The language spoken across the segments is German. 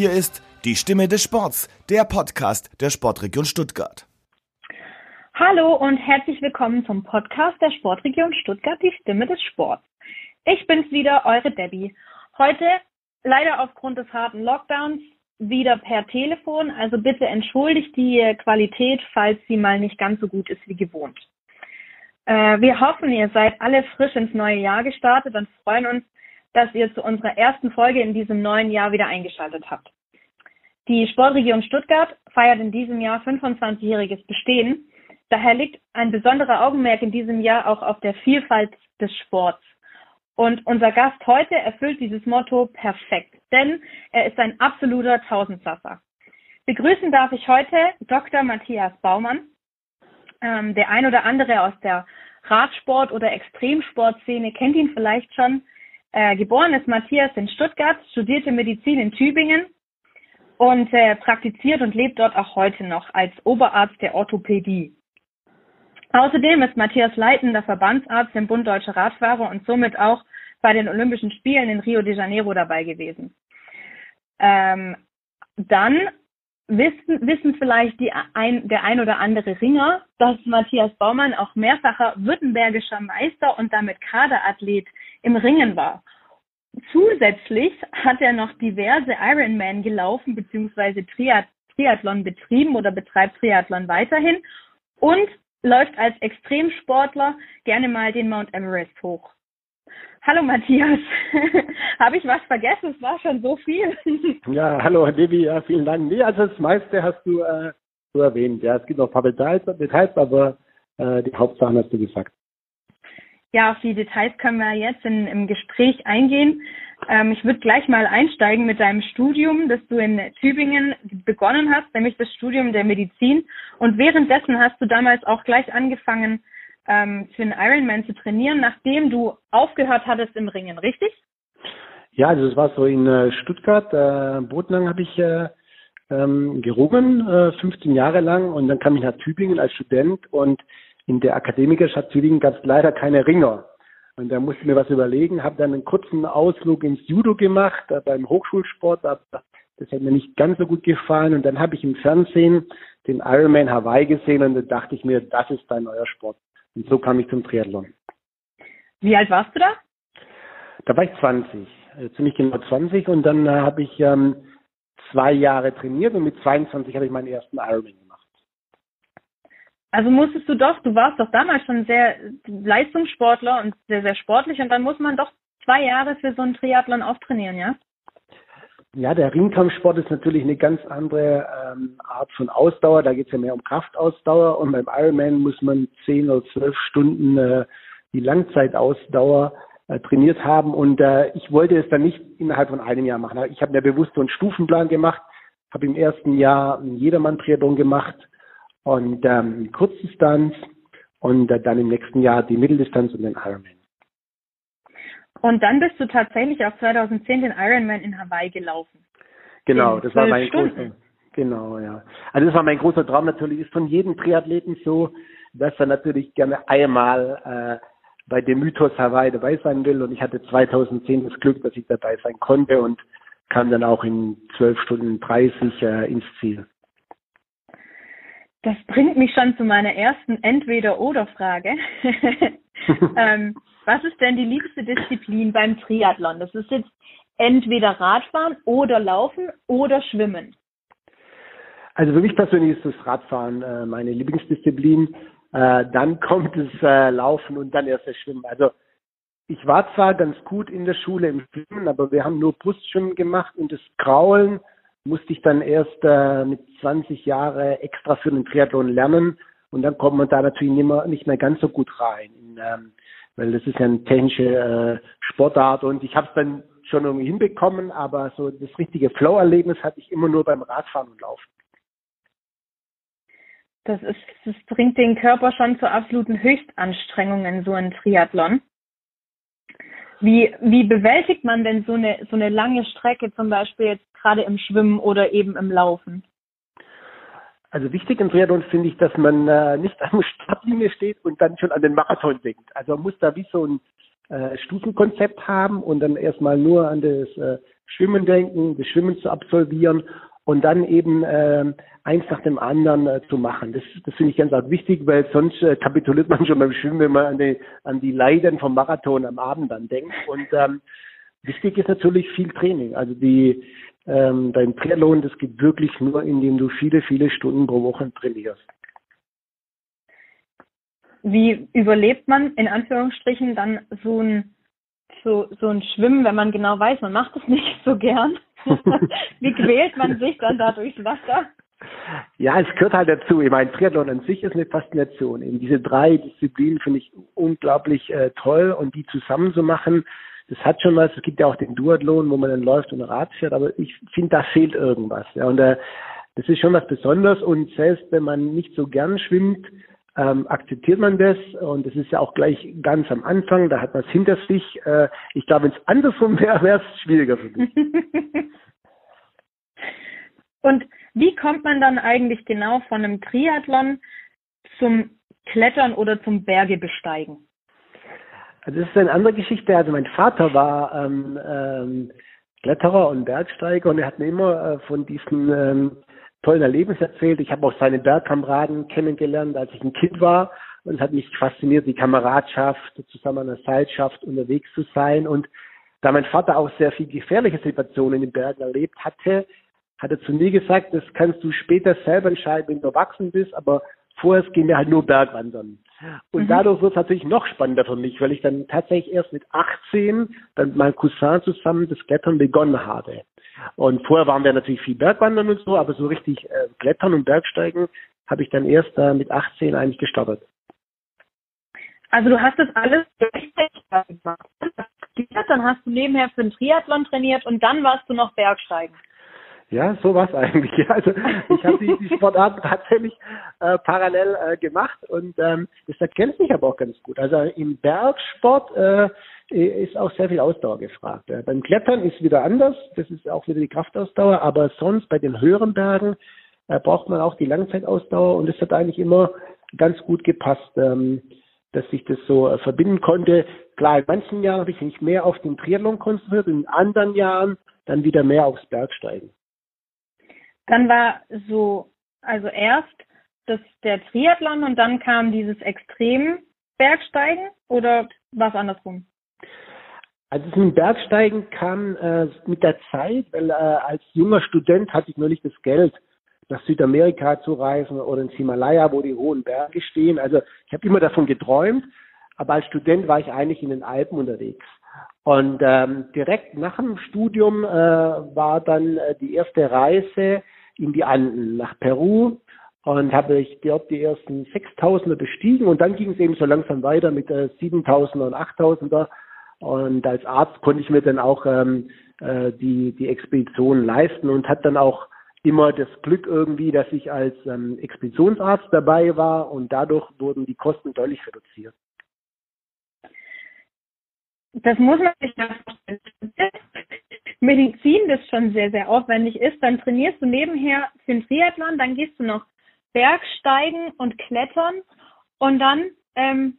Hier ist die Stimme des Sports, der Podcast der Sportregion Stuttgart. Hallo und herzlich willkommen zum Podcast der Sportregion Stuttgart, die Stimme des Sports. Ich bin's wieder, eure Debbie. Heute leider aufgrund des harten Lockdowns wieder per Telefon, also bitte entschuldigt die Qualität, falls sie mal nicht ganz so gut ist wie gewohnt. Äh, wir hoffen, ihr seid alle frisch ins neue Jahr gestartet und freuen uns, dass ihr zu unserer ersten Folge in diesem neuen Jahr wieder eingeschaltet habt. Die Sportregion Stuttgart feiert in diesem Jahr 25-jähriges Bestehen. Daher liegt ein besonderer Augenmerk in diesem Jahr auch auf der Vielfalt des Sports. Und unser Gast heute erfüllt dieses Motto perfekt, denn er ist ein absoluter Tausendsasser. Begrüßen darf ich heute Dr. Matthias Baumann. Ähm, der ein oder andere aus der Radsport- oder Extremsportszene kennt ihn vielleicht schon. Äh, geboren ist Matthias in Stuttgart, studierte Medizin in Tübingen und äh, praktiziert und lebt dort auch heute noch als Oberarzt der Orthopädie. Außerdem ist Matthias leitender Verbandsarzt im Bund Deutscher Radfahrer und somit auch bei den Olympischen Spielen in Rio de Janeiro dabei gewesen. Ähm, dann wissen, wissen vielleicht die ein, der ein oder andere Ringer, dass Matthias Baumann auch mehrfacher württembergischer Meister und damit Kaderathlet im Ringen war. Zusätzlich hat er noch diverse Ironman gelaufen bzw. Triathlon betrieben oder betreibt Triathlon weiterhin und läuft als Extremsportler gerne mal den Mount Everest hoch. Hallo Matthias, habe ich was vergessen? Es war schon so viel. ja, hallo Debbie, ja, vielen Dank. Nee, also das meiste hast du, äh, du erwähnt. Ja, es gibt noch ein paar Details, Details aber äh, die Hauptsachen hast du gesagt. Ja, auf die Details können wir jetzt in, im Gespräch eingehen. Ähm, ich würde gleich mal einsteigen mit deinem Studium, das du in Tübingen begonnen hast, nämlich das Studium der Medizin. Und währenddessen hast du damals auch gleich angefangen, ähm, für den Ironman zu trainieren, nachdem du aufgehört hattest im Ringen, richtig? Ja, also es war so in äh, Stuttgart, äh, Bodenlang habe ich äh, ähm, gerungen, äh, 15 Jahre lang und dann kam ich nach Tübingen als Student und in der Akademikerstadt Tübingen gab es leider keine Ringer. Und da musste ich mir was überlegen, habe dann einen kurzen Ausflug ins Judo gemacht, äh, beim Hochschulsport, das hat mir nicht ganz so gut gefallen und dann habe ich im Fernsehen den Ironman Hawaii gesehen und da dachte ich mir, das ist dein neuer Sport. Und so kam ich zum Triathlon. Wie alt warst du da? Da war ich 20, äh, ziemlich genau 20 und dann äh, habe ich ähm, zwei Jahre trainiert und mit 22 habe ich meinen ersten Ironman. Also musstest du doch, du warst doch damals schon sehr Leistungssportler und sehr, sehr sportlich und dann muss man doch zwei Jahre für so einen Triathlon auftrainieren, ja? Ja, der Ringkampfsport ist natürlich eine ganz andere ähm, Art von Ausdauer. Da geht es ja mehr um Kraftausdauer und beim Ironman muss man zehn oder zwölf Stunden äh, die Langzeitausdauer äh, trainiert haben und äh, ich wollte es dann nicht innerhalb von einem Jahr machen. Ich habe mir bewusst so einen Stufenplan gemacht, habe im ersten Jahr einen Jedermann-Triathlon gemacht und ähm, Kurzdistanz und äh, dann im nächsten Jahr die Mitteldistanz und den Ironman. Und dann bist du tatsächlich auch 2010 den Ironman in Hawaii gelaufen. Genau, in das war mein großer, genau, ja. Also das war mein großer Traum natürlich, ist von jedem Triathleten so, dass er natürlich gerne einmal äh, bei dem Mythos Hawaii dabei sein will. Und ich hatte 2010 das Glück, dass ich dabei sein konnte und kam dann auch in 12 Stunden 30 äh, ins Ziel. Das bringt mich schon zu meiner ersten Entweder-Oder-Frage. ähm, was ist denn die liebste Disziplin beim Triathlon? Das ist jetzt entweder Radfahren oder Laufen oder Schwimmen. Also für mich persönlich ist das Radfahren äh, meine Lieblingsdisziplin. Äh, dann kommt das äh, Laufen und dann erst das Schwimmen. Also ich war zwar ganz gut in der Schule im Schwimmen, aber wir haben nur Brustschwimmen gemacht und das Kraulen musste ich dann erst äh, mit 20 Jahren extra für den Triathlon lernen und dann kommt man da natürlich nicht mehr, nicht mehr ganz so gut rein. In, ähm, weil das ist ja eine technische äh, Sportart und ich habe es dann schon irgendwie hinbekommen, aber so das richtige Flow-Erlebnis hatte ich immer nur beim Radfahren und Laufen. Das ist, das bringt den Körper schon zu absoluten Höchstanstrengungen, so ein Triathlon. Wie, wie bewältigt man denn so eine, so eine lange Strecke, zum Beispiel jetzt gerade im Schwimmen oder eben im Laufen? Also wichtig im Triathlon finde ich, dass man äh, nicht am Startlinie steht und dann schon an den Marathon denkt. Also man muss da wie so ein äh, Stufenkonzept haben und dann erstmal nur an das äh, Schwimmen denken, das Schwimmen zu absolvieren und dann eben äh, eins nach dem anderen äh, zu machen. Das, das finde ich ganz wichtig, weil sonst äh, kapituliert man schon beim Schwimmen, wenn man an die, an die Leiden vom Marathon am Abend dann denkt. Und ähm, wichtig ist natürlich viel Training. Also die ähm, dein Triathlon, das geht wirklich nur, indem du viele, viele Stunden pro Woche trainierst. Wie überlebt man in Anführungsstrichen dann so ein so, so ein Schwimmen, wenn man genau weiß, man macht es nicht so gern? Wie quält man sich dann da durchs Wasser? Ja, es gehört halt dazu. Ich meine, Triathlon an sich ist eine Faszination. Eben diese drei Disziplinen finde ich unglaublich äh, toll und die zusammen zu machen, das hat schon was. Es gibt ja auch den Duathlon, wo man dann läuft und Rad fährt, aber ich finde, da fehlt irgendwas. Ja, und äh, das ist schon was Besonderes und selbst wenn man nicht so gern schwimmt, ähm, akzeptiert man das und es ist ja auch gleich ganz am Anfang, da hat man es hinter sich. Äh, ich glaube, wenn es andersrum wäre, wäre es schwieriger für mich. und wie kommt man dann eigentlich genau von einem Triathlon zum Klettern oder zum Bergebesteigen? Also das ist eine andere Geschichte. Also mein Vater war ähm, ähm, Kletterer und Bergsteiger und er hat mir immer äh, von diesen ähm, tollen Erlebnissen erzählt. Ich habe auch seine Bergkameraden kennengelernt, als ich ein Kind war und es hat mich fasziniert, die Kameradschaft, zusammen an der Seilschaft unterwegs zu sein. Und da mein Vater auch sehr viel gefährliche Situationen in den Bergen erlebt hatte, hat er zu mir gesagt, das kannst du später selber entscheiden, wenn du erwachsen bist, aber vorher gehen wir halt nur Bergwandern. Und mhm. dadurch wird es natürlich noch spannender für mich, weil ich dann tatsächlich erst mit 18 dann mit meinem Cousin zusammen das Klettern begonnen habe. Und vorher waren wir natürlich viel Bergwandern und so, aber so richtig äh, Klettern und Bergsteigen habe ich dann erst äh, mit 18 eigentlich gestartet. Also du hast das alles gemacht. Dann hast du nebenher für den Triathlon trainiert und dann warst du noch Bergsteigen. Ja, so war eigentlich. Also ich habe die, die Sportarten tatsächlich äh, parallel äh, gemacht und ähm, das erkennt mich aber auch ganz gut. Also im Bergsport äh, ist auch sehr viel Ausdauer gefragt. Äh, beim Klettern ist wieder anders, das ist auch wieder die Kraftausdauer, aber sonst bei den höheren Bergen äh, braucht man auch die Langzeitausdauer und es hat eigentlich immer ganz gut gepasst, ähm, dass ich das so äh, verbinden konnte. Klar, in manchen Jahren habe ich mich mehr auf den Triathlon konzentriert, in anderen Jahren dann wieder mehr aufs Bergsteigen. Dann war so, also erst das, der Triathlon und dann kam dieses Extrembergsteigen oder war es andersrum? Also das Bergsteigen kam äh, mit der Zeit, weil äh, als junger Student hatte ich nur nicht das Geld, nach Südamerika zu reisen oder ins Himalaya, wo die hohen Berge stehen. Also ich habe immer davon geträumt, aber als Student war ich eigentlich in den Alpen unterwegs. Und ähm, direkt nach dem Studium äh, war dann äh, die erste Reise in die Anden, nach Peru. Und habe ich dort die ersten 6000er bestiegen. Und dann ging es eben so langsam weiter mit äh, 7000er und 8000er und als Arzt konnte ich mir dann auch ähm, äh, die, die Expedition leisten und hatte dann auch immer das Glück irgendwie, dass ich als ähm, Expeditionsarzt dabei war. Und dadurch wurden die Kosten deutlich reduziert. Das muss man sich. Medizin, das schon sehr, sehr aufwendig ist, dann trainierst du nebenher für den Triathlon, dann gehst du noch Bergsteigen und Klettern und dann ähm,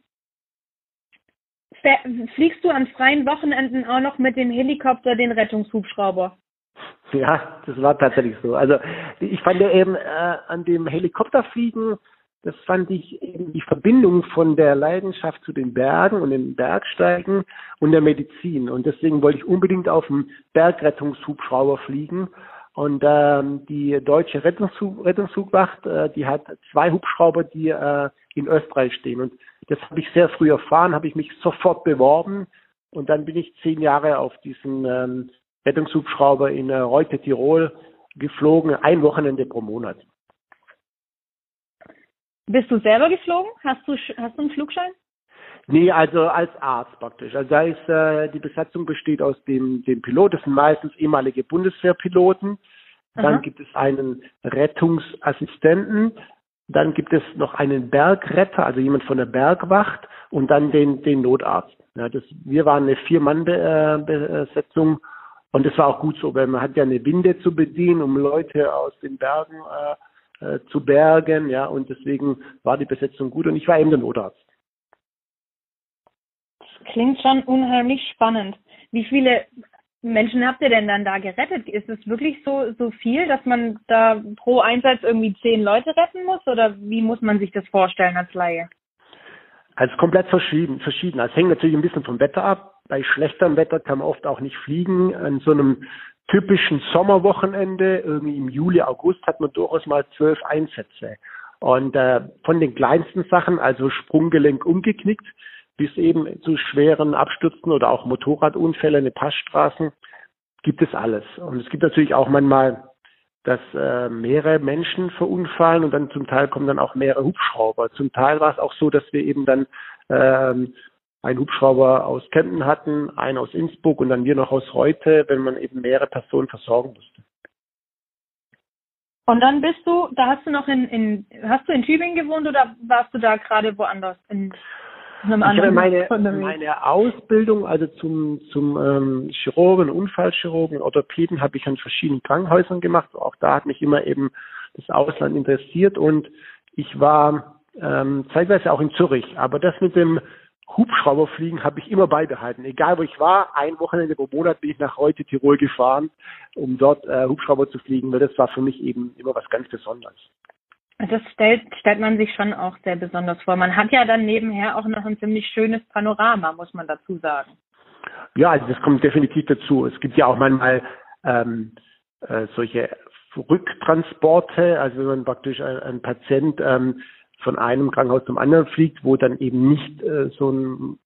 fliegst du an freien Wochenenden auch noch mit dem Helikopter den Rettungshubschrauber. Ja, das war tatsächlich so. Also ich fand ja eben äh, an dem Helikopterfliegen das fand ich eben die Verbindung von der Leidenschaft zu den Bergen und den Bergsteigen und der Medizin. Und deswegen wollte ich unbedingt auf dem Bergrettungshubschrauber fliegen. Und ähm, die deutsche Rettungshub Rettungshubwacht, äh, die hat zwei Hubschrauber, die äh, in Österreich stehen. Und das habe ich sehr früh erfahren, habe ich mich sofort beworben. Und dann bin ich zehn Jahre auf diesen ähm, Rettungshubschrauber in äh, Reute, Tirol geflogen, ein Wochenende pro Monat. Bist du selber geflogen? Hast du, hast du einen Flugschein? Nee, also als Arzt praktisch. Also da ist äh, die Besatzung besteht aus dem, dem Pilot, das sind meistens ehemalige Bundeswehrpiloten. Dann Aha. gibt es einen Rettungsassistenten, dann gibt es noch einen Bergretter, also jemand von der Bergwacht und dann den, den Notarzt. Ja, das, wir waren eine Vier-Mann-Besetzung und das war auch gut so, weil man hat ja eine Winde zu bedienen, um Leute aus den Bergen äh, äh, zu bergen, ja, und deswegen war die Besetzung gut und ich war eben der Notarzt. Das klingt schon unheimlich spannend. Wie viele Menschen habt ihr denn dann da gerettet? Ist es wirklich so, so viel, dass man da pro Einsatz irgendwie zehn Leute retten muss? Oder wie muss man sich das vorstellen als Laie? Also komplett verschieden, verschieden. Es hängt natürlich ein bisschen vom Wetter ab. Bei schlechterem Wetter kann man oft auch nicht fliegen. An so einem typischen Sommerwochenende, irgendwie im Juli, August, hat man durchaus mal zwölf Einsätze. Und äh, von den kleinsten Sachen, also Sprunggelenk umgeknickt, bis eben zu schweren Abstürzen oder auch Motorradunfälle in den Passstraßen gibt es alles. Und es gibt natürlich auch manchmal, dass äh, mehrere Menschen verunfallen und dann zum Teil kommen dann auch mehrere Hubschrauber. Zum Teil war es auch so, dass wir eben dann ähm, einen Hubschrauber aus Kempten hatten, einen aus Innsbruck und dann wir noch aus Reute, wenn man eben mehrere Personen versorgen musste. Und dann bist du, da hast du noch in, in hast du in Tübingen gewohnt oder warst du da gerade woanders? In, ich habe meine, meine Ausbildung, also zum, zum ähm, Chirurgen, Unfallchirurgen, Orthopäden, habe ich an verschiedenen Krankenhäusern gemacht. Auch da hat mich immer eben das Ausland interessiert und ich war ähm, zeitweise auch in Zürich. Aber das mit dem Hubschrauberfliegen habe ich immer beibehalten. Egal wo ich war, ein Wochenende pro Monat bin ich nach heute Tirol gefahren, um dort äh, Hubschrauber zu fliegen, weil das war für mich eben immer was ganz Besonderes. Das stellt, stellt man sich schon auch sehr besonders vor. Man hat ja dann nebenher auch noch ein ziemlich schönes Panorama, muss man dazu sagen. Ja, also das kommt definitiv dazu. Es gibt ja auch manchmal ähm, äh, solche Rücktransporte, also wenn man praktisch ein, ein Patient ähm, von einem Krankenhaus zum anderen fliegt, wo dann eben nicht äh, so ein,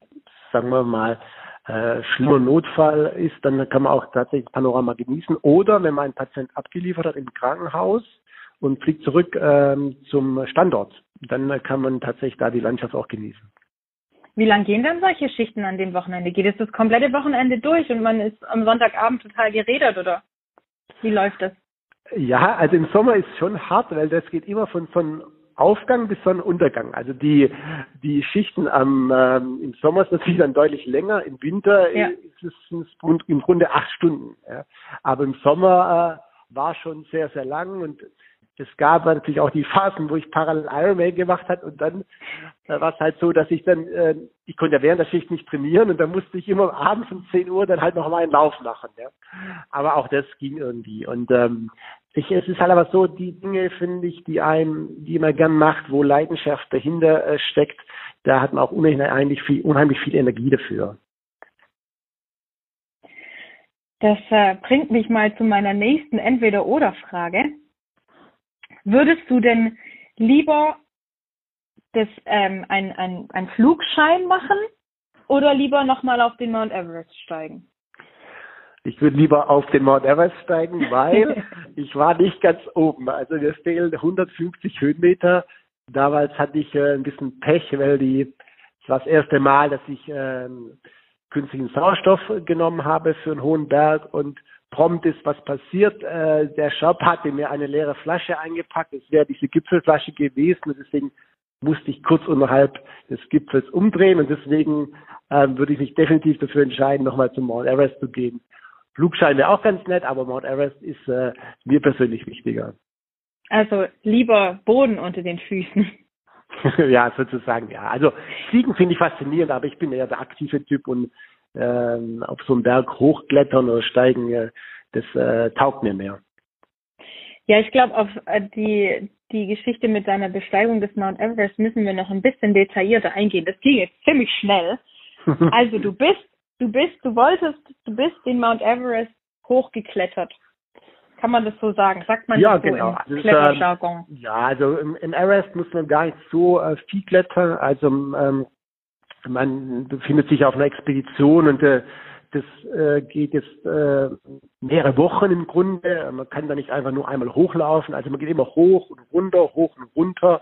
sagen wir mal, äh, schlimmer Notfall ist, dann kann man auch tatsächlich Panorama genießen. Oder wenn man einen Patient abgeliefert hat im Krankenhaus, und fliegt zurück ähm, zum Standort. Dann kann man tatsächlich da die Landschaft auch genießen. Wie lang gehen dann solche Schichten an dem Wochenende? Geht es das komplette Wochenende durch und man ist am Sonntagabend total gerädert oder wie läuft das? Ja, also im Sommer ist schon hart, weil das geht immer von Sonnenaufgang bis Sonnenuntergang. Also die die Schichten am ähm, im Sommer ist natürlich dann deutlich länger, im Winter ja. ist es im Grunde acht Stunden. Ja. Aber im Sommer äh, war schon sehr sehr lang und es gab natürlich auch die Phasen, wo ich parallel Ironman gemacht hat und dann äh, war es halt so, dass ich dann, äh, ich konnte ja während der Schicht nicht trainieren und dann musste ich immer abends um 10 Uhr dann halt noch mal einen Lauf machen. Ja. Aber auch das ging irgendwie. Und ähm, ich, es ist halt aber so, die Dinge finde ich, die einem, die man gern macht, wo Leidenschaft dahinter äh, steckt, da hat man auch unheimlich viel, unheimlich viel Energie dafür. Das äh, bringt mich mal zu meiner nächsten Entweder-Oder-Frage. Würdest du denn lieber das, ähm, ein, ein, ein Flugschein machen oder lieber nochmal auf den Mount Everest steigen? Ich würde lieber auf den Mount Everest steigen, weil ich war nicht ganz oben. Also mir fehlen 150 Höhenmeter. Damals hatte ich äh, ein bisschen Pech, weil die, es war das erste Mal, dass ich äh, künstlichen Sauerstoff genommen habe für einen hohen Berg und prompt ist was passiert. Äh, der Shop hatte mir eine leere Flasche eingepackt. Es wäre diese Gipfelflasche gewesen und deswegen musste ich kurz unterhalb des Gipfels umdrehen und deswegen äh, würde ich mich definitiv dafür entscheiden, nochmal zum Mount Everest zu gehen. Flugschein wäre auch ganz nett, aber Mount Everest ist äh, mir persönlich wichtiger. Also lieber Boden unter den Füßen. ja, sozusagen, ja. Also Fliegen finde ich faszinierend, aber ich bin eher der aktive Typ und ähm, auf so einen Berg hochklettern oder steigen, äh, das äh, taugt mir mehr. Ja, ich glaube, auf äh, die, die Geschichte mit deiner Besteigung des Mount Everest müssen wir noch ein bisschen detaillierter eingehen. Das ging jetzt ziemlich schnell. Also du bist, du bist, du wolltest, du bist den Mount Everest hochgeklettert. Kann man das so sagen? Sagt man ja, das so genau. im also Kletterjargon? Ähm, ja, also im, im Everest muss man gar nicht so äh, viel klettern. Also ähm, man befindet sich auf einer Expedition und äh, das äh, geht jetzt äh, mehrere Wochen im Grunde. Man kann da nicht einfach nur einmal hochlaufen. Also man geht immer hoch und runter, hoch und runter.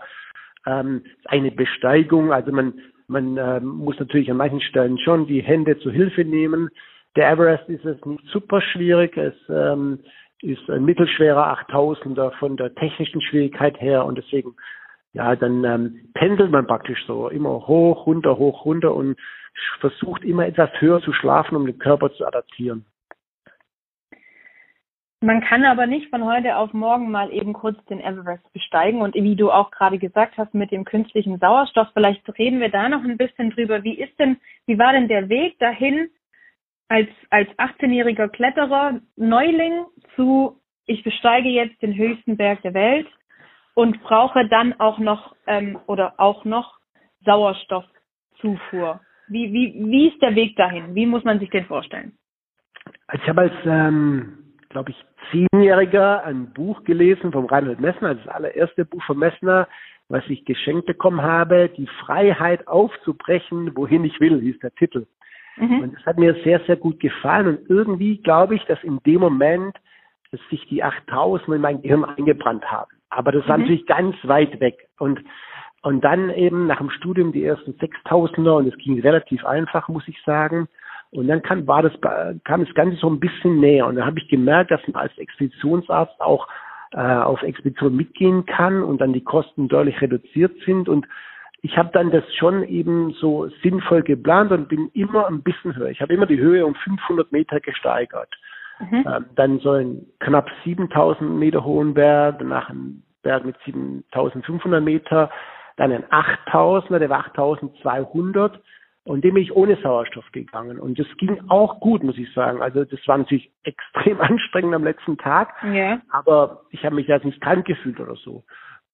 Ähm, eine Besteigung. Also man man äh, muss natürlich an manchen Stellen schon die Hände zu Hilfe nehmen. Der Everest ist es nicht super schwierig. Es ähm, ist ein mittelschwerer 8000er von der technischen Schwierigkeit her und deswegen ja, dann ähm, pendelt man praktisch so immer hoch, runter, hoch, runter und versucht immer etwas höher zu schlafen, um den Körper zu adaptieren. Man kann aber nicht von heute auf morgen mal eben kurz den Everest besteigen und wie du auch gerade gesagt hast mit dem künstlichen Sauerstoff, vielleicht reden wir da noch ein bisschen drüber. Wie ist denn, wie war denn der Weg dahin als, als 18-jähriger Kletterer, Neuling zu, ich besteige jetzt den höchsten Berg der Welt und brauche dann auch noch ähm, oder auch noch Sauerstoffzufuhr. Wie, wie, wie ist der Weg dahin? Wie muss man sich den vorstellen? Ich habe als, ähm, glaube ich, Zehnjähriger ein Buch gelesen vom Reinhold Messner, das allererste Buch von Messner, was ich geschenkt bekommen habe, Die Freiheit aufzubrechen, wohin ich will, hieß der Titel. Mhm. Und das hat mir sehr, sehr gut gefallen. Und irgendwie glaube ich, dass in dem Moment, dass sich die 8000 in mein Gehirn eingebrannt haben. Aber das war mhm. natürlich ganz weit weg. Und, und dann eben nach dem Studium die ersten 6000er und es ging relativ einfach, muss ich sagen. Und dann kam, war das, kam das Ganze so ein bisschen näher. Und da habe ich gemerkt, dass man als Expeditionsarzt auch äh, auf Expedition mitgehen kann und dann die Kosten deutlich reduziert sind. Und ich habe dann das schon eben so sinnvoll geplant und bin immer ein bisschen höher. Ich habe immer die Höhe um 500 Meter gesteigert. Mhm. Ähm, dann so ein knapp 7000 Meter hohen Berg, danach ein Berg mit 7500 Meter, dann ein 8000er, der war 8200 und dem bin ich ohne Sauerstoff gegangen. Und das ging auch gut, muss ich sagen. Also das war natürlich extrem anstrengend am letzten Tag. Ja. Aber ich habe mich jetzt nicht krank gefühlt oder so.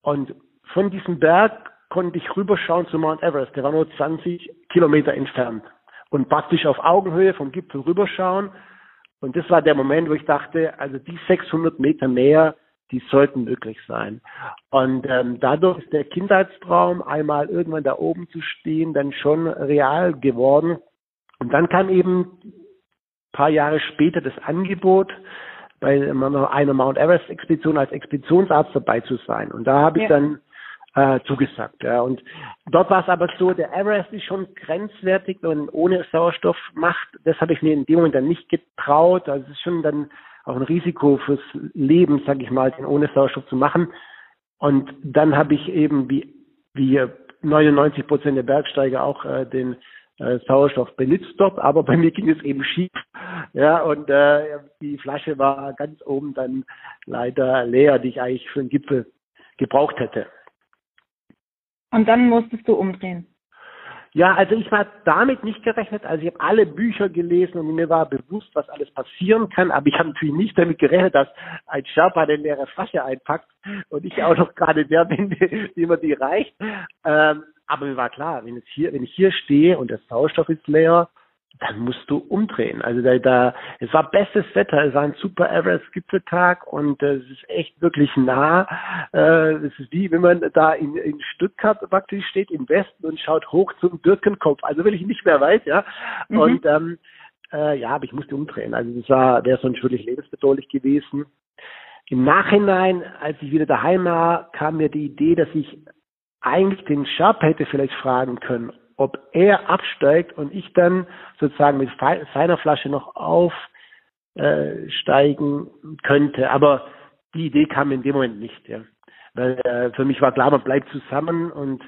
Und von diesem Berg konnte ich rüberschauen zu Mount Everest. Der war nur 20 Kilometer entfernt. Und praktisch auf Augenhöhe vom Gipfel rüberschauen. Und das war der Moment, wo ich dachte, also die 600 Meter mehr, die sollten möglich sein. Und ähm, dadurch ist der Kindheitstraum, einmal irgendwann da oben zu stehen, dann schon real geworden. Und dann kam eben paar Jahre später das Angebot, bei einer Mount Everest Expedition als Expeditionsarzt dabei zu sein. Und da habe ich ja. dann äh, zugesagt. Ja. Und dort war es aber so, der Everest ist schon grenzwertig und ohne Sauerstoff macht. Das habe ich mir in dem Moment dann nicht getraut. Also es ist schon dann auch ein Risiko fürs Leben, sage ich mal, den ohne Sauerstoff zu machen. Und dann habe ich eben wie, wie 99 Prozent der Bergsteiger auch äh, den äh, Sauerstoff benutzt dort, aber bei mir ging es eben schief. Ja, und äh, die Flasche war ganz oben dann leider leer, die ich eigentlich für den Gipfel gebraucht hätte. Und dann musstest du umdrehen. Ja, also ich war damit nicht gerechnet. Also ich habe alle Bücher gelesen und mir war bewusst, was alles passieren kann. Aber ich habe natürlich nicht damit gerechnet, dass ein Sherpa eine leere Flasche einpackt und ich auch noch gerade der bin, wie man die reicht. Ähm, aber mir war klar, wenn, es hier, wenn ich hier stehe und der Sauerstoff ist leer, dann musst du umdrehen. Also da, da es war bestes Wetter, es war ein super Everest-Gipfeltag und äh, es ist echt wirklich nah. Äh, es ist wie wenn man da in, in Stuttgart praktisch steht im Westen und schaut hoch zum Birkenkopf. Also will ich nicht mehr weit, ja. Mhm. Und ähm, äh, ja, aber ich musste umdrehen. Also das war, wäre sonst wirklich lebensbedrohlich gewesen. Im Nachhinein, als ich wieder daheim war, kam mir die Idee, dass ich eigentlich den Sharp hätte vielleicht fragen können, ob er absteigt und ich dann sozusagen mit seiner Flasche noch aufsteigen könnte. Aber die Idee kam in dem Moment nicht, ja. Weil äh, für mich war klar, man bleibt zusammen und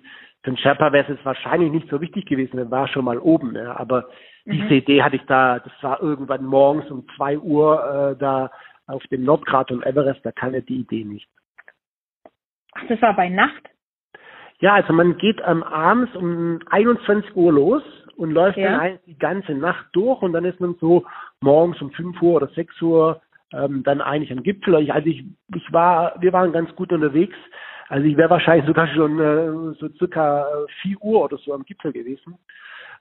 für den Sherpa wäre es wahrscheinlich nicht so wichtig gewesen, er war schon mal oben. Ja. Aber mhm. diese Idee hatte ich da, das war irgendwann morgens um zwei Uhr äh, da auf dem Nordkrater und Everest, da kam ja die Idee nicht. Ach, das war bei Nacht? Ja, also man geht ähm, abends um 21 Uhr los und läuft ja. dann die ganze Nacht durch und dann ist man so morgens um 5 Uhr oder 6 Uhr ähm, dann eigentlich am Gipfel. Ich, also ich, ich war, wir waren ganz gut unterwegs. Also ich wäre wahrscheinlich sogar schon äh, so circa 4 Uhr oder so am Gipfel gewesen.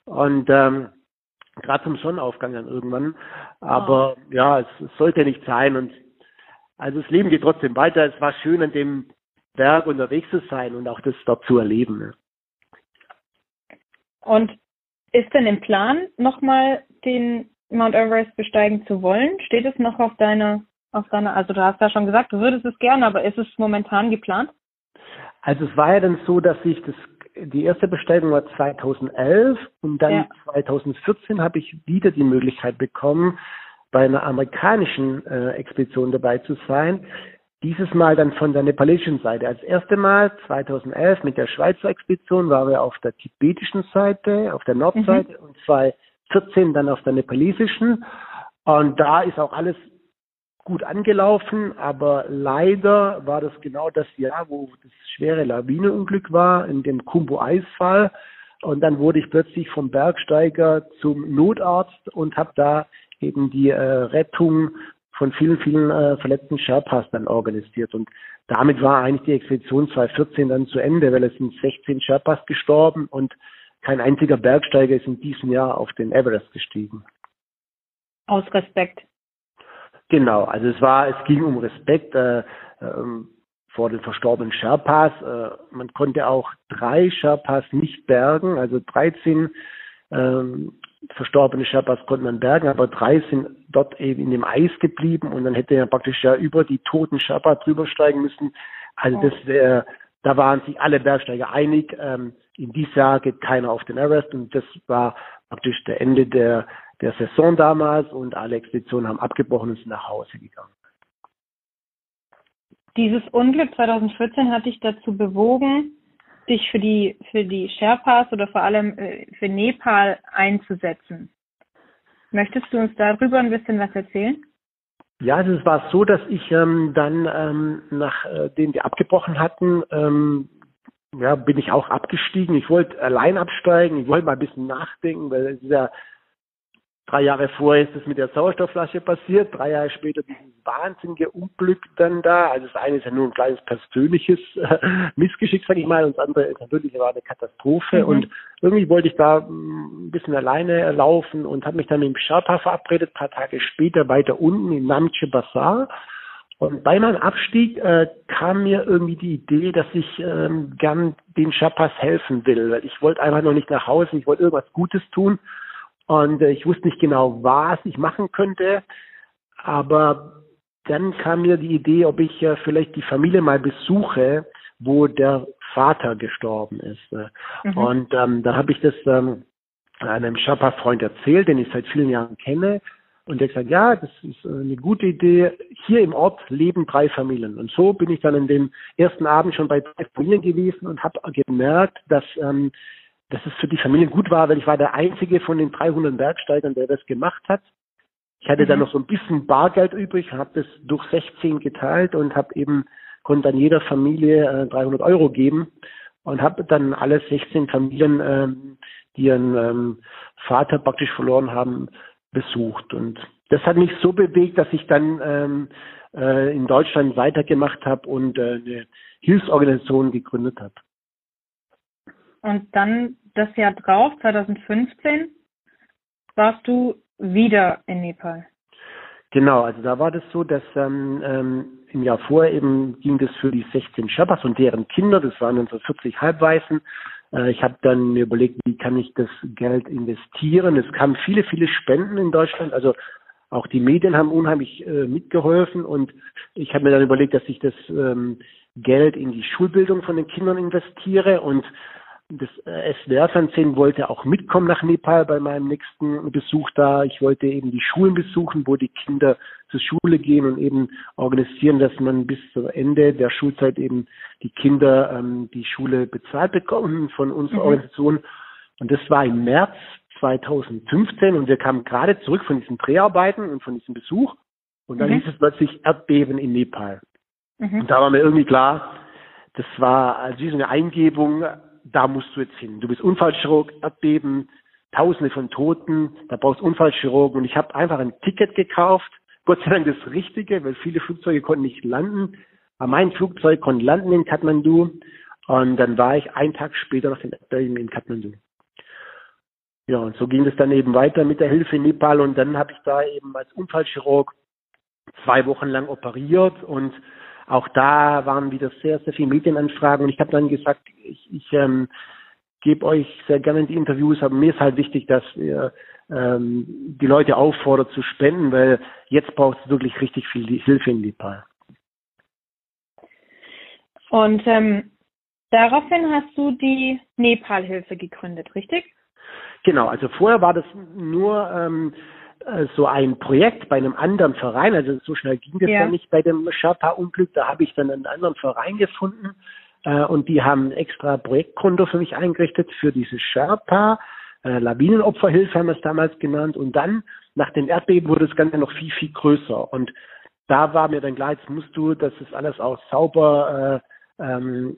Und ähm, gerade zum Sonnenaufgang dann irgendwann. Aber oh. ja, es, es sollte nicht sein. Und also das Leben geht trotzdem weiter. Es war schön an dem Berg unterwegs zu sein und auch das dort zu erleben. Ne? Und ist denn im Plan, nochmal den Mount Everest besteigen zu wollen? Steht es noch auf deiner, auf deiner, also du hast ja schon gesagt, du würdest es gerne, aber ist es momentan geplant? Also es war ja dann so, dass ich das, die erste Besteigung war 2011 und dann ja. 2014 habe ich wieder die Möglichkeit bekommen, bei einer amerikanischen äh, Expedition dabei zu sein. Dieses Mal dann von der nepalesischen Seite. Als erste Mal 2011 mit der Schweizer Expedition waren wir auf der tibetischen Seite, auf der Nordseite mhm. und 2014 dann auf der nepalesischen. Und da ist auch alles gut angelaufen, aber leider war das genau das Jahr, wo das schwere Lawinenunglück war, in dem Kumbu-Eisfall. Und dann wurde ich plötzlich vom Bergsteiger zum Notarzt und habe da eben die äh, Rettung von vielen, vielen äh, verletzten Sherpas dann organisiert. Und damit war eigentlich die Expedition 2014 dann zu Ende, weil es sind 16 Sherpas gestorben und kein einziger Bergsteiger ist in diesem Jahr auf den Everest gestiegen. Aus Respekt. Genau, also es war, es ging um Respekt äh, ähm, vor den verstorbenen Sherpas. Äh, man konnte auch drei Sherpas nicht bergen, also 13 ähm, verstorbene Sherpas konnte man bergen, aber drei sind dort eben in dem Eis geblieben und dann hätte er praktisch ja über die toten Sherpa drüber steigen müssen. Also das wäre, da waren sich alle Bergsteiger einig. Ähm, in dieses Jahr geht keiner auf den Everest und das war praktisch der Ende der, der Saison damals und alle Expeditionen haben abgebrochen und sind nach Hause gegangen. Dieses Unglück 2014 hat dich dazu bewogen, dich für die, für die Sherpas oder vor allem äh, für Nepal einzusetzen. Möchtest du uns darüber ein bisschen was erzählen? Ja, es war so, dass ich ähm, dann, ähm, nachdem äh, wir abgebrochen hatten, ähm, ja, bin ich auch abgestiegen. Ich wollte allein absteigen, ich wollte mal ein bisschen nachdenken, weil es ist ja Drei Jahre vorher ist es mit der Sauerstoffflasche passiert, drei Jahre später dieses wahnsinnige Unglück dann da. Also das eine ist ja nur ein kleines persönliches äh, Missgeschick, sage ich mal, und das andere ist natürlich war eine Katastrophe. Mhm. Und irgendwie wollte ich da mm, ein bisschen alleine laufen und habe mich dann mit dem Sherpa verabredet, ein paar Tage später weiter unten in Namche Bazaar. Und bei meinem Abstieg äh, kam mir irgendwie die Idee, dass ich ähm, gern den Sherpas helfen will, weil ich wollte einfach noch nicht nach Hause, ich wollte irgendwas Gutes tun und äh, ich wusste nicht genau, was ich machen könnte. Aber dann kam mir die Idee, ob ich äh, vielleicht die Familie mal besuche, wo der Vater gestorben ist. Äh. Mhm. Und ähm, dann habe ich das ähm, einem Sherpa-Freund erzählt, den ich seit vielen Jahren kenne. Und der hat gesagt, ja, das ist eine gute Idee. Hier im Ort leben drei Familien. Und so bin ich dann in dem ersten Abend schon bei drei Familien gewesen und habe gemerkt, dass ähm, dass es für die Familie gut war, weil ich war der einzige von den 300 Bergsteigern, der das gemacht hat. Ich hatte mhm. dann noch so ein bisschen Bargeld übrig, habe das durch 16 geteilt und habe eben konnte dann jeder Familie äh, 300 Euro geben und habe dann alle 16 Familien, ähm, die ihren ähm, Vater praktisch verloren haben, besucht. Und das hat mich so bewegt, dass ich dann ähm, äh, in Deutschland weitergemacht habe und äh, eine Hilfsorganisation gegründet habe. Und dann das Jahr drauf, 2015, warst du wieder in Nepal. Genau, also da war das so, dass ähm, ähm, im Jahr vorher eben ging das für die 16 Sherpas und deren Kinder, das waren dann so 40 Halbweißen. Äh, ich habe dann mir überlegt, wie kann ich das Geld investieren. Es kamen viele, viele Spenden in Deutschland, also auch die Medien haben unheimlich äh, mitgeholfen und ich habe mir dann überlegt, dass ich das ähm, Geld in die Schulbildung von den Kindern investiere und das äh, SWR-Fernsehen wollte auch mitkommen nach Nepal bei meinem nächsten Besuch da. Ich wollte eben die Schulen besuchen, wo die Kinder zur Schule gehen und eben organisieren, dass man bis zum Ende der Schulzeit eben die Kinder ähm, die Schule bezahlt bekommen von unserer mhm. Organisation. Und das war im März 2015 und wir kamen gerade zurück von diesen Dreharbeiten und von diesem Besuch und dann mhm. hieß es plötzlich Erdbeben in Nepal. Mhm. Und da war mir irgendwie klar, das war also wie so eine Eingebung, da musst du jetzt hin. Du bist Unfallchirurg, Erdbeben, Tausende von Toten, da brauchst du Unfallchirurgen. Und ich habe einfach ein Ticket gekauft, Gott sei Dank das Richtige, weil viele Flugzeuge konnten nicht landen. Aber mein Flugzeug konnte landen in Kathmandu. Und dann war ich einen Tag später noch in Erdbeben in Kathmandu. Ja, und so ging es dann eben weiter mit der Hilfe in Nepal. Und dann habe ich da eben als Unfallchirurg zwei Wochen lang operiert und auch da waren wieder sehr, sehr viele Medienanfragen und ich habe dann gesagt, ich, ich ähm, gebe euch sehr gerne die Interviews, aber mir ist halt wichtig, dass ihr ähm, die Leute auffordert zu spenden, weil jetzt braucht es wirklich richtig viel Hilfe in Nepal. Und ähm, daraufhin hast du die Nepal-Hilfe gegründet, richtig? Genau, also vorher war das nur ähm, äh, so ein Projekt bei einem anderen Verein, also so schnell ging das ja. dann nicht bei dem Sherpa-Unglück, da habe ich dann einen anderen Verein gefunden äh, und die haben ein extra Projektkonto für mich eingerichtet für diese Sherpa, äh, Lawinenopferhilfe haben wir es damals genannt und dann nach den Erdbeben wurde das Ganze noch viel, viel größer und da war mir dann klar, jetzt musst du, dass das alles auch sauber äh, ähm,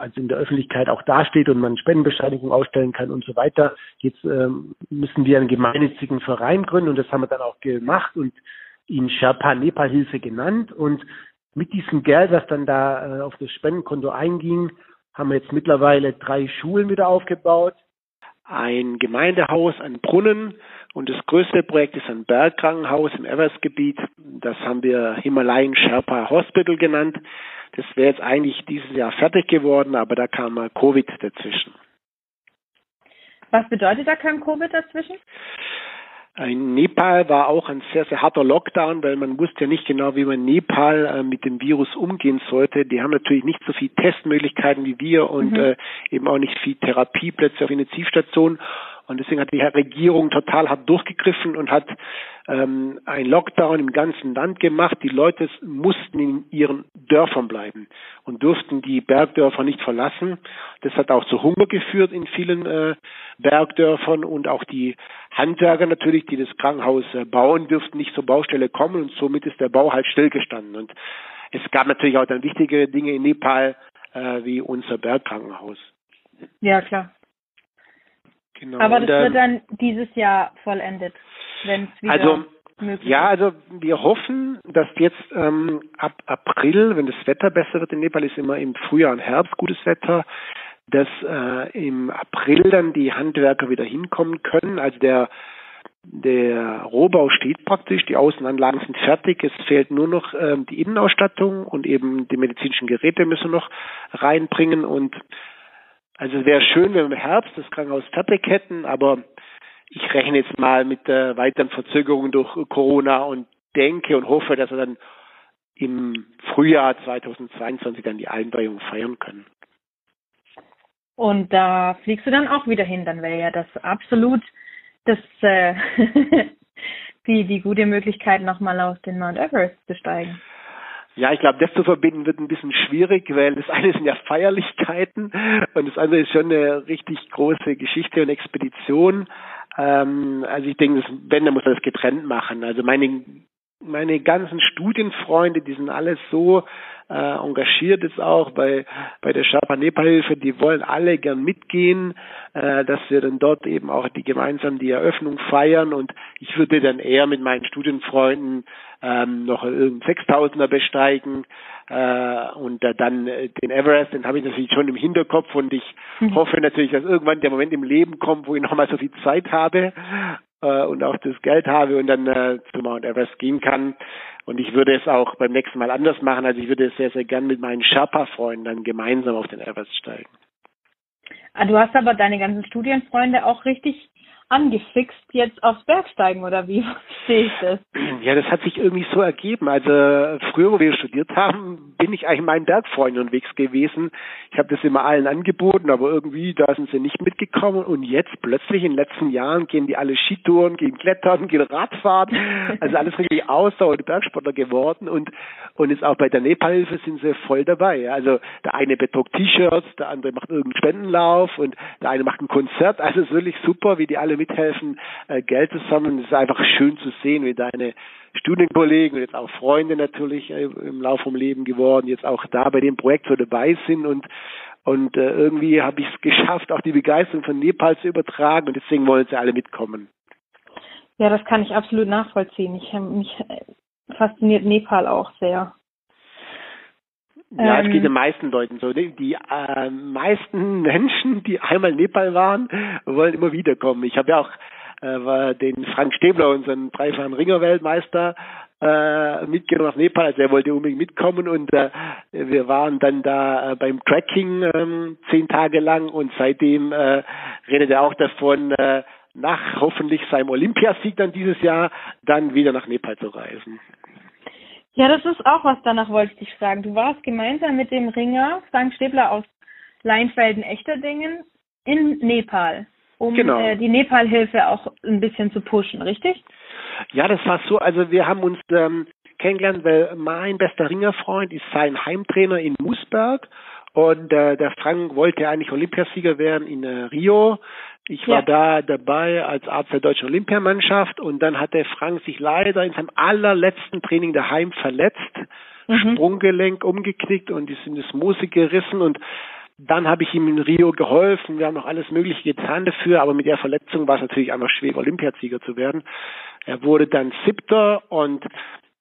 also in der Öffentlichkeit auch dasteht und man Spendenbescheinigung ausstellen kann und so weiter. Jetzt ähm, müssen wir einen gemeinnützigen Verein gründen und das haben wir dann auch gemacht und ihn Sherpa Nepal Hilfe genannt und mit diesem Geld, was dann da äh, auf das Spendenkonto einging, haben wir jetzt mittlerweile drei Schulen wieder aufgebaut, ein Gemeindehaus, ein Brunnen und das größte Projekt ist ein Bergkrankenhaus im Everest-Gebiet. Das haben wir Himalayan Sherpa Hospital genannt. Das wäre jetzt eigentlich dieses Jahr fertig geworden, aber da kam mal Covid dazwischen. Was bedeutet da kam Covid dazwischen? In Nepal war auch ein sehr, sehr harter Lockdown, weil man wusste ja nicht genau, wie man in Nepal äh, mit dem Virus umgehen sollte. Die haben natürlich nicht so viel Testmöglichkeiten wie wir und mhm. äh, eben auch nicht viel Therapieplätze auf Intensivstationen. Und deswegen hat die Regierung total hart durchgegriffen und hat ähm, ein Lockdown im ganzen Land gemacht. Die Leute mussten in ihren Dörfern bleiben und durften die Bergdörfer nicht verlassen. Das hat auch zu Hunger geführt in vielen äh, Bergdörfern und auch die Handwerker natürlich, die das Krankenhaus äh, bauen, dürften nicht zur Baustelle kommen und somit ist der Bau halt stillgestanden. Und es gab natürlich auch dann wichtige Dinge in Nepal äh, wie unser Bergkrankenhaus. Ja, klar. Genau. Aber das und, wird dann dieses Jahr vollendet, wenn es wieder also, möglich ja, also wir hoffen, dass jetzt ähm, ab April, wenn das Wetter besser wird in Nepal, ist immer im Frühjahr und Herbst gutes Wetter, dass äh, im April dann die Handwerker wieder hinkommen können. Also der der Rohbau steht praktisch, die Außenanlagen sind fertig, es fehlt nur noch ähm, die Innenausstattung und eben die medizinischen Geräte müssen noch reinbringen und also es wäre schön, wenn wir im Herbst das Krankenhaus fertig hätten, aber ich rechne jetzt mal mit der weiteren Verzögerung durch Corona und denke und hoffe, dass wir dann im Frühjahr 2022 dann die Einweihung feiern können. Und da fliegst du dann auch wieder hin, dann wäre ja das absolut das äh, die, die gute Möglichkeit, nochmal auf den Mount Everest zu steigen. Ja, ich glaube, das zu verbinden wird ein bisschen schwierig, weil das eine sind ja Feierlichkeiten und das andere ist schon eine richtig große Geschichte und Expedition. Ähm, also ich denke, wenn, dann muss man das getrennt machen. Also meine meine ganzen Studienfreunde, die sind alles so äh, engagiert jetzt auch bei bei der Sherpa Nepal Hilfe, die wollen alle gern mitgehen, äh, dass wir dann dort eben auch die gemeinsam die Eröffnung feiern und ich würde dann eher mit meinen Studienfreunden ähm, noch irgendeinen Sechstausender besteigen äh, und äh, dann äh, den Everest, den habe ich natürlich schon im Hinterkopf und ich mhm. hoffe natürlich, dass irgendwann der Moment im Leben kommt, wo ich nochmal so viel Zeit habe äh, und auch das Geld habe und dann äh, zu Mount Everest gehen kann. Und ich würde es auch beim nächsten Mal anders machen. Also ich würde es sehr, sehr gern mit meinen Sherpa-Freunden dann gemeinsam auf den Everest steigen. Ah, du hast aber deine ganzen Studienfreunde auch richtig angefixt jetzt aufs Bergsteigen oder wie sehe ich das? Ja, das hat sich irgendwie so ergeben. Also früher, wo wir studiert haben, bin ich eigentlich meinen Bergfreunden unterwegs gewesen. Ich habe das immer allen angeboten, aber irgendwie da sind sie nicht mitgekommen und jetzt plötzlich in den letzten Jahren gehen die alle Skitouren, gehen Klettern, gehen Radfahren, also alles wirklich Ausdauer- und Bergsportler geworden und und jetzt auch bei der Nepalhilfe sind sie voll dabei. Also der eine bedruckt T-Shirts, der andere macht irgendeinen Spendenlauf und der eine macht ein Konzert. Also es ist wirklich super, wie die alle mithelfen, äh, Geld zu sammeln. Es ist einfach schön zu sehen, wie deine Studienkollegen und jetzt auch Freunde natürlich äh, im Laufe vom Leben geworden, jetzt auch da bei dem Projekt so dabei sind und und äh, irgendwie habe ich es geschafft, auch die Begeisterung von Nepal zu übertragen und deswegen wollen sie alle mitkommen. Ja, das kann ich absolut nachvollziehen. Ich mich fasziniert Nepal auch sehr. Ja, es geht ähm. den meisten Leuten so. Die, die äh, meisten Menschen, die einmal in Nepal waren, wollen immer wiederkommen. Ich habe ja auch äh, den Frank Stäbler, unseren dreifachen Ringerweltmeister, äh, mitgenommen nach Nepal. Also er wollte unbedingt mitkommen und äh, wir waren dann da äh, beim Tracking ähm, zehn Tage lang und seitdem äh, redet er auch davon, äh, nach hoffentlich seinem Olympiasieg dann dieses Jahr dann wieder nach Nepal zu reisen. Ja, das ist auch was, danach wollte ich dich fragen. Du warst gemeinsam mit dem Ringer Frank Stäbler aus Leinfelden-Echterdingen in Nepal, um genau. äh, die Nepal-Hilfe auch ein bisschen zu pushen, richtig? Ja, das war so. Also wir haben uns ähm, kennengelernt, weil mein bester Ringerfreund ist sein Heimtrainer in Moosberg und äh, der Frank wollte eigentlich Olympiasieger werden in äh, Rio. Ich war ja. da dabei als Arzt der deutschen Olympiamannschaft und dann hat der Frank sich leider in seinem allerletzten Training daheim verletzt mhm. Sprunggelenk umgeknickt und ist in das Mose gerissen und dann habe ich ihm in Rio geholfen. Wir haben noch alles Mögliche getan dafür, aber mit der Verletzung war es natürlich einfach schwer, Olympiasieger zu werden. Er wurde dann Siebter und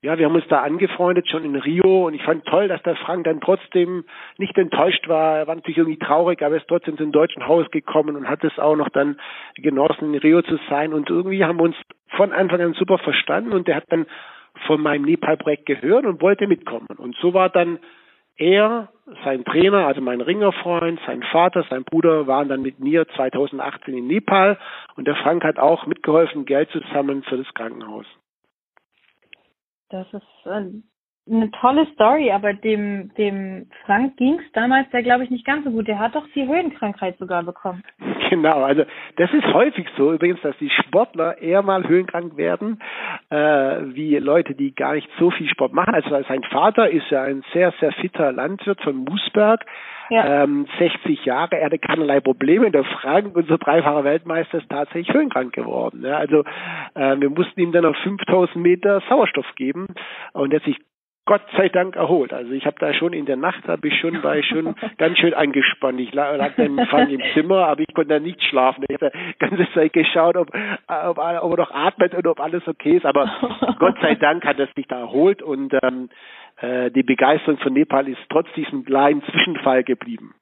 ja, wir haben uns da angefreundet schon in Rio und ich fand toll, dass der Frank dann trotzdem nicht enttäuscht war. Er war natürlich irgendwie traurig, aber er ist trotzdem zum deutschen Haus gekommen und hat es auch noch dann genossen, in Rio zu sein. Und irgendwie haben wir uns von Anfang an super verstanden und er hat dann von meinem Nepal-Projekt gehört und wollte mitkommen. Und so war dann er, sein Trainer, also mein Ringerfreund, sein Vater, sein Bruder waren dann mit mir 2018 in Nepal und der Frank hat auch mitgeholfen, Geld zu sammeln für das Krankenhaus. Das ist äh, eine tolle Story, aber dem, dem Frank ging es damals ja, glaube ich, nicht ganz so gut. Der hat doch die Höhenkrankheit sogar bekommen. Genau, also das ist häufig so übrigens, dass die Sportler eher mal höhenkrank werden, äh, wie Leute, die gar nicht so viel Sport machen. Also sein Vater ist ja ein sehr, sehr fitter Landwirt von Moosberg, ja. ähm, 60 Jahre, er hatte keinerlei Probleme. Der Frank, unser dreifacher Weltmeister, ist tatsächlich höhenkrank geworden. Ja, also äh, wir mussten ihm dann auf 5000 Meter Sauerstoff geben und er hat sich Gott sei Dank erholt. Also ich habe da schon in der Nacht habe ich schon war ich schon ganz schön angespannt. Ich lag, lag dann im Zimmer, aber ich konnte da nicht schlafen. Ich habe die ganze Zeit geschaut, ob, ob, ob er noch atmet und ob alles okay ist. Aber Gott sei Dank hat er sich da erholt und ähm, äh, die Begeisterung von Nepal ist trotz diesem kleinen Zwischenfall geblieben.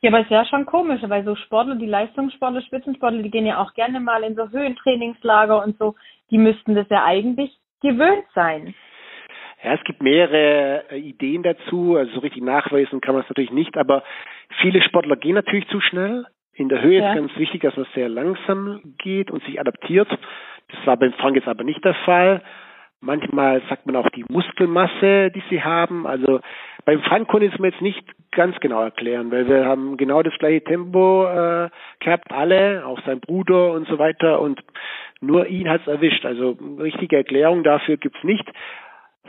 Ja, aber es ist ja schon komisch, weil so Sportler, die Leistungssportler, Spitzensportler, die gehen ja auch gerne mal in so Höhentrainingslager und so, die müssten das ja eigentlich gewöhnt sein. Ja, es gibt mehrere äh, Ideen dazu. Also so richtig nachweisen kann man es natürlich nicht, aber viele Sportler gehen natürlich zu schnell. In der Höhe ja. ist ganz wichtig, dass man sehr langsam geht und sich adaptiert. Das war beim Frank jetzt aber nicht der Fall. Manchmal sagt man auch die Muskelmasse, die sie haben. Also beim Frank konnte ich es mir jetzt nicht ganz genau erklären, weil wir haben genau das gleiche Tempo äh, gehabt, alle, auch sein Bruder und so weiter. Und nur ihn hat es erwischt. Also richtige Erklärung dafür gibt's nicht.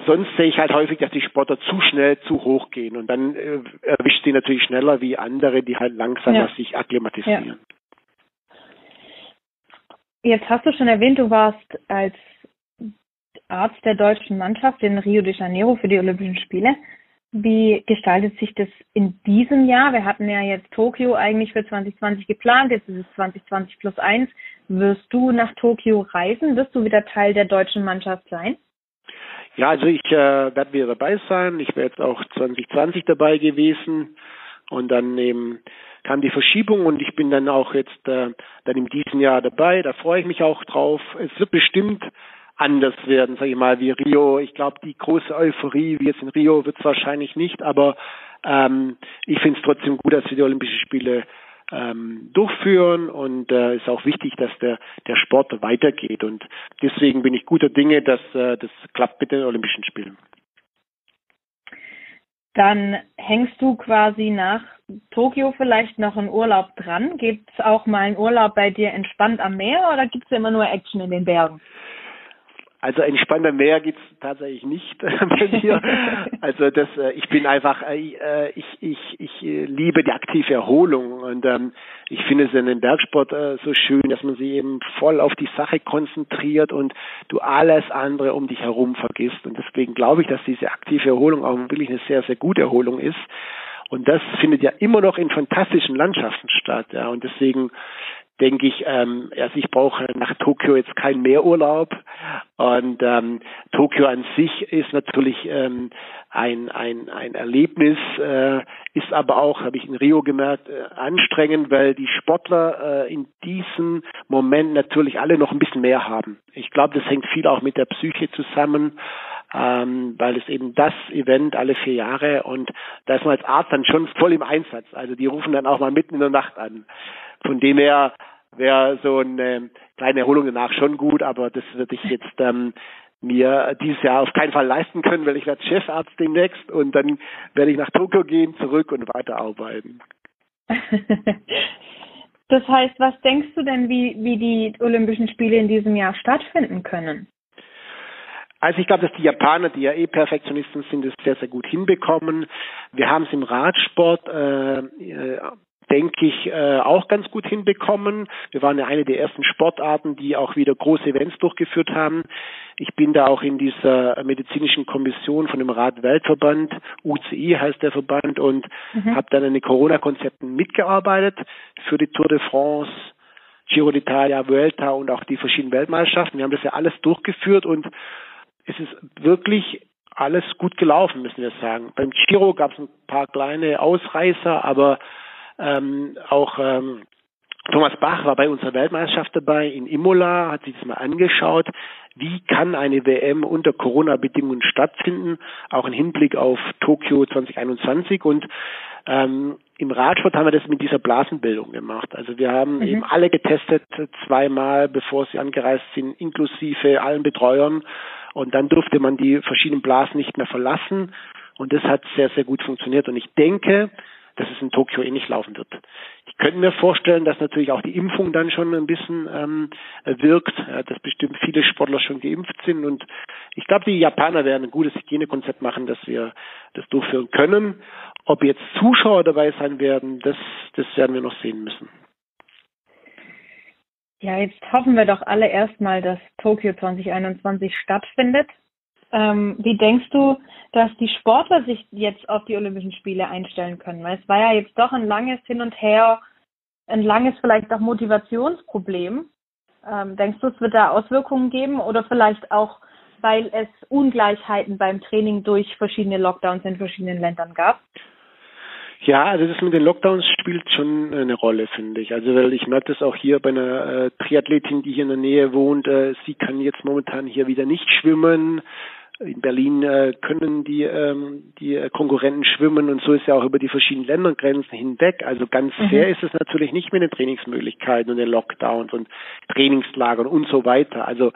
Sonst sehe ich halt häufig, dass die Sportler zu schnell zu hoch gehen und dann äh, erwischt sie natürlich schneller wie andere, die halt langsamer ja. sich akklimatisieren. Ja. Jetzt hast du schon erwähnt, du warst als Arzt der deutschen Mannschaft in Rio de Janeiro für die Olympischen Spiele. Wie gestaltet sich das in diesem Jahr? Wir hatten ja jetzt Tokio eigentlich für 2020 geplant, jetzt ist es 2020 plus eins. Wirst du nach Tokio reisen? Wirst du wieder Teil der deutschen Mannschaft sein? Ja, also ich äh, werde wieder dabei sein. Ich wäre jetzt auch 2020 dabei gewesen und dann eben kam die Verschiebung und ich bin dann auch jetzt äh, dann in diesem Jahr dabei. Da freue ich mich auch drauf. Es wird bestimmt anders werden, sage ich mal, wie Rio. Ich glaube, die große Euphorie wie jetzt in Rio wird es wahrscheinlich nicht, aber ähm, ich finde es trotzdem gut, dass wir die Olympischen Spiele ähm, durchführen und äh, ist auch wichtig, dass der, der Sport weitergeht und deswegen bin ich guter Dinge, dass äh, das klappt mit den Olympischen Spielen. Dann hängst du quasi nach Tokio vielleicht noch einen Urlaub dran? Gibt es auch mal einen Urlaub bei dir entspannt am Meer oder gibt es immer nur Action in den Bergen? Also entspannter Meer gibt's tatsächlich nicht bei mir. Also das, äh, ich bin einfach, äh, äh, ich, ich, ich liebe die aktive Erholung und ähm, ich finde es in dem Bergsport so schön, dass man sich eben voll auf die Sache konzentriert und du alles andere um dich herum vergisst. Und deswegen glaube ich, dass diese aktive Erholung auch wirklich eine sehr, sehr gute Erholung ist. Und das findet ja immer noch in fantastischen Landschaften statt. Ja. Und deswegen denke ich, ähm, also ich brauche nach Tokio jetzt keinen Mehrurlaub. Und ähm, Tokio an sich ist natürlich ähm, ein, ein, ein Erlebnis, äh, ist aber auch, habe ich in Rio gemerkt, äh, anstrengend, weil die Sportler äh, in diesem Moment natürlich alle noch ein bisschen mehr haben. Ich glaube, das hängt viel auch mit der Psyche zusammen. Ähm, weil es eben das Event alle vier Jahre und da ist man als Arzt dann schon voll im Einsatz. Also die rufen dann auch mal mitten in der Nacht an. Von dem her wäre so eine kleine Erholung danach schon gut, aber das würde ich jetzt ähm, mir dieses Jahr auf keinen Fall leisten können, weil ich werde Chefarzt demnächst und dann werde ich nach Tokio gehen, zurück und weiterarbeiten. das heißt, was denkst du denn, wie, wie die Olympischen Spiele in diesem Jahr stattfinden können? Also ich glaube, dass die Japaner, die ja eh Perfektionisten sind, es sehr, sehr gut hinbekommen. Wir haben es im Radsport äh, denke ich, äh, auch ganz gut hinbekommen. Wir waren ja eine der ersten Sportarten, die auch wieder große Events durchgeführt haben. Ich bin da auch in dieser medizinischen Kommission von dem Rad-Weltverband, UCI heißt der Verband, und mhm. habe dann an den Corona-Konzepten mitgearbeitet für die Tour de France, Giro d'Italia, Vuelta und auch die verschiedenen Weltmeisterschaften. Wir haben das ja alles durchgeführt und es ist wirklich alles gut gelaufen, müssen wir sagen. Beim Giro gab es ein paar kleine Ausreißer, aber ähm, auch ähm, Thomas Bach war bei unserer Weltmeisterschaft dabei in Imola, hat sich das mal angeschaut, wie kann eine WM unter Corona-Bedingungen stattfinden, auch im Hinblick auf Tokio 2021 und ähm, im Radsport haben wir das mit dieser Blasenbildung gemacht. Also wir haben mhm. eben alle getestet zweimal, bevor sie angereist sind, inklusive allen Betreuern. Und dann durfte man die verschiedenen Blasen nicht mehr verlassen. Und das hat sehr, sehr gut funktioniert. Und ich denke, dass es in Tokio ähnlich laufen wird. Ich könnte mir vorstellen, dass natürlich auch die Impfung dann schon ein bisschen ähm, wirkt, ja, dass bestimmt viele Sportler schon geimpft sind und ich glaube, die Japaner werden ein gutes Hygienekonzept machen, dass wir das durchführen können. Ob jetzt Zuschauer dabei sein werden, das, das werden wir noch sehen müssen. Ja, jetzt hoffen wir doch alle erstmal, dass Tokio 2021 stattfindet. Ähm, wie denkst du, dass die Sportler sich jetzt auf die Olympischen Spiele einstellen können? Weil es war ja jetzt doch ein langes Hin und Her, ein langes vielleicht auch Motivationsproblem. Ähm, denkst du, es wird da Auswirkungen geben oder vielleicht auch, weil es Ungleichheiten beim Training durch verschiedene Lockdowns in verschiedenen Ländern gab? Ja, also das mit den Lockdowns spielt schon eine Rolle, finde ich. Also weil ich merke das auch hier bei einer äh, Triathletin, die hier in der Nähe wohnt. Äh, sie kann jetzt momentan hier wieder nicht schwimmen. In Berlin äh, können die ähm, die äh, Konkurrenten schwimmen und so ist ja auch über die verschiedenen Ländergrenzen hinweg. Also ganz mhm. fair ist es natürlich nicht mit den Trainingsmöglichkeiten und den Lockdowns und Trainingslagern und so weiter. Also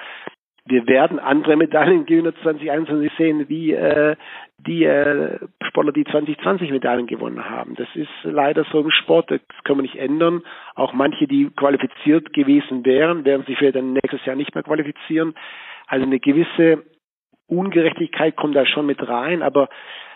wir werden andere Medaillengewinner 2021 sehen, wie äh, die äh, Sportler, die 2020 Medaillen gewonnen haben. Das ist leider so im Sport, das können wir nicht ändern. Auch manche, die qualifiziert gewesen wären, werden sich vielleicht dann nächstes Jahr nicht mehr qualifizieren. Also eine gewisse Ungerechtigkeit kommt da schon mit rein, aber